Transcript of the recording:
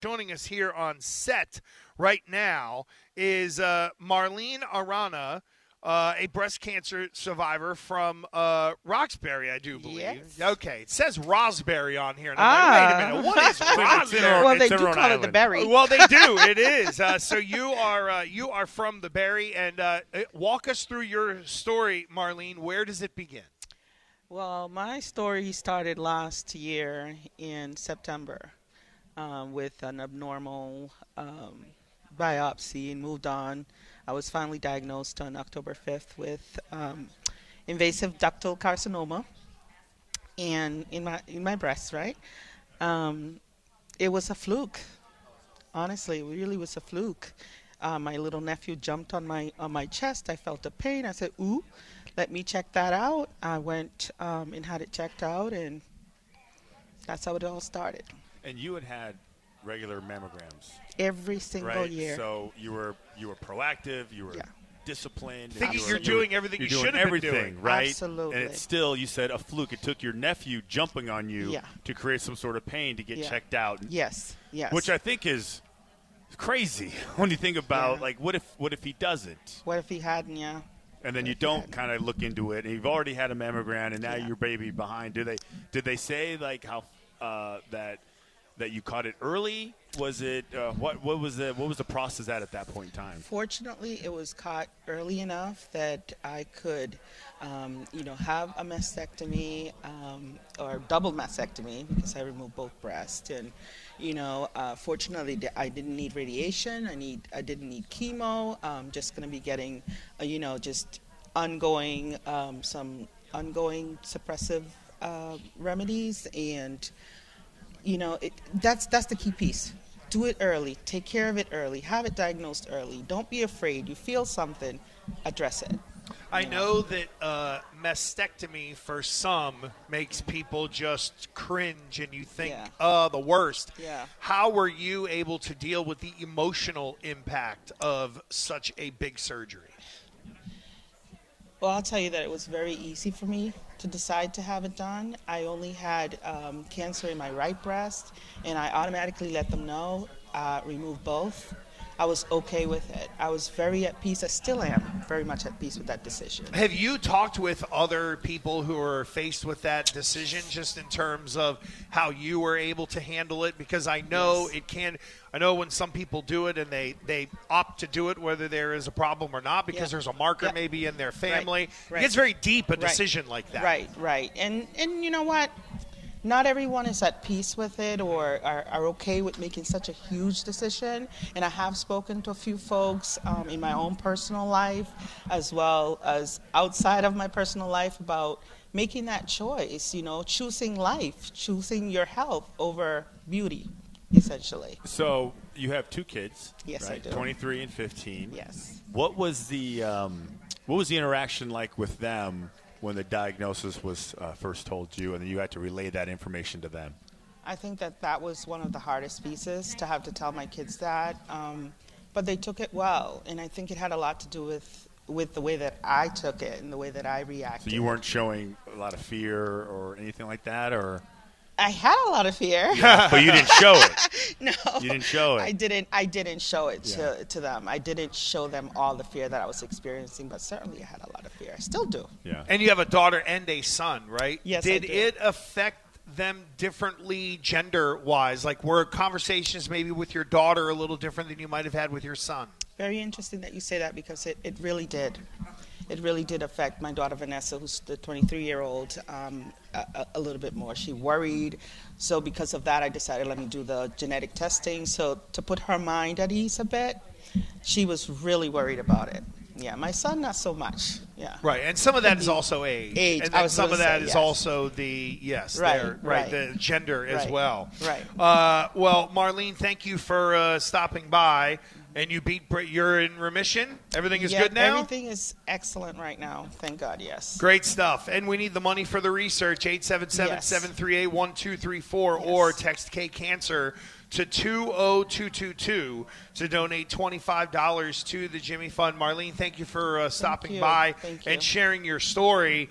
Joining us here on set right now is uh, Marline Arana, uh, a breast cancer survivor from uh, Roxbury, I do believe. Yes. Okay, it says Raspberry on here. And Ah. I'm like, wait a minute, what is Raspberry? well, they it's in do Rhode call it the berry. Well, they do. It is. Uh, so you are uh, you are from the Berry, and uh, uh, walk us through your story, Marline. Where does it begin? Well, my story started last year in September um, with an abnormal um, biopsy and moved on. I was finally diagnosed on October 5th with um, invasive ductal carcinoma and in my in my breast, right? Um, it was a fluke. Honestly, it really was a fluke. Uh, my little nephew jumped on my on my chest. I felt a pain. I said, "Ooh, let me check that out." I went um, and had it checked out, and that's how it all started. And you had had regular mammograms, Every single right? year. So you were you were proactive. You were Yeah. disciplined. and Thinking you you're doing everything you're you should have been doing. right? Absolutely. And it's still you said a fluke. It took your nephew jumping on you Yeah. to create some sort of pain to get Yeah. checked out. yes, yes. Which I think is crazy when you think about like what if what if he doesn't? what if he hadn't? Yeah. and then you don't kind of look into it. And you've already had a mammogram, and now Yeah. your baby behind. Did they did they say like how uh, that that you caught it early? Was it uh, what what was the what was the process at at that point in time? Fortunately, it was caught early enough that I could, um, you know, have a mastectomy um, or double mastectomy because I removed both breasts. And, you know, uh, fortunately, I didn't need radiation. I need I didn't need chemo. I'm just going to be getting, uh, you know, just ongoing um, some ongoing suppressive uh, remedies and you know it, that's that's the key piece do it early take care of it early have it diagnosed early don't be afraid you feel something address it I know that uh, mastectomy for some makes people just cringe, and you think, Yeah. "Uh, the worst." Yeah. How were you able to deal with the emotional impact of such a big surgery? Well i'll tell you that it was very easy for me to decide to have it done. I only had um, cancer in my right breast and i automatically let them know uh, remove both. I was okay with it. I was very at peace. I still am very much at peace with that decision Have you talked with other people who are faced with that decision, just in terms of how you were able to handle it? Because I know Yes. it can. I know when some people do it and they they opt to do it, whether there is a problem or not, because Yeah. there's a marker Yeah. maybe in their family. right. It gets very deep a Right. decision like that. Right, right. And and you know what? Not everyone is at peace with it or are, are okay with making such a huge decision. And I have spoken to a few folks um, in my own personal life, as well as outside of my personal life, about making that choice. You know, choosing life, choosing your health over beauty, essentially. So you have two kids, Yes, I do. Twenty three and fifteen. Yes. What was the um, what was the interaction like with them when the diagnosis was uh, first told you, and then you had to relay that information to them? I think that that was one of the hardest pieces to have to tell my kids that. Um, but they took it well, and I think it had a lot to do with with the way that I took it and the way that I reacted. So you weren't showing a lot of fear or anything like that, or I had a lot of fear. but you didn't show it. no, You didn't show it. I didn't. I didn't show it Yeah. to, to them. I didn't show them all the fear that I was experiencing, but certainly I had a lot of fear. I still do. Yeah. And you have a daughter and a son, right? Yes, I Did do. it affect them differently gender wise? Like, were conversations maybe with your daughter a little different than you might have had with your son? Very interesting that you say that because it, it really did. It really did affect my daughter Vanessa, who's the 23 year old, um, a, a little bit more. She worried. So, because of that, I decided let me do the genetic testing. So, to put her mind at ease a bit, she was really worried about it. Yeah, my son not so much. Yeah. Right, and some of that is also age, Age, and then some of that say, is yes. also the yes, Right, there, right. the gender as well. right. Uh, well, Marline, thank you for uh, stopping by, and you beat. You're in remission. Everything is Yeah, good now. Everything is excellent right now. Thank God, yes. Great stuff. And we need the money for the research 877 Yes. 738 1234 or text K Cancer to 20222 to donate $25 to the Jimmy Fund. Marline, thank you for uh, stopping you. by Thank you. and sharing your story.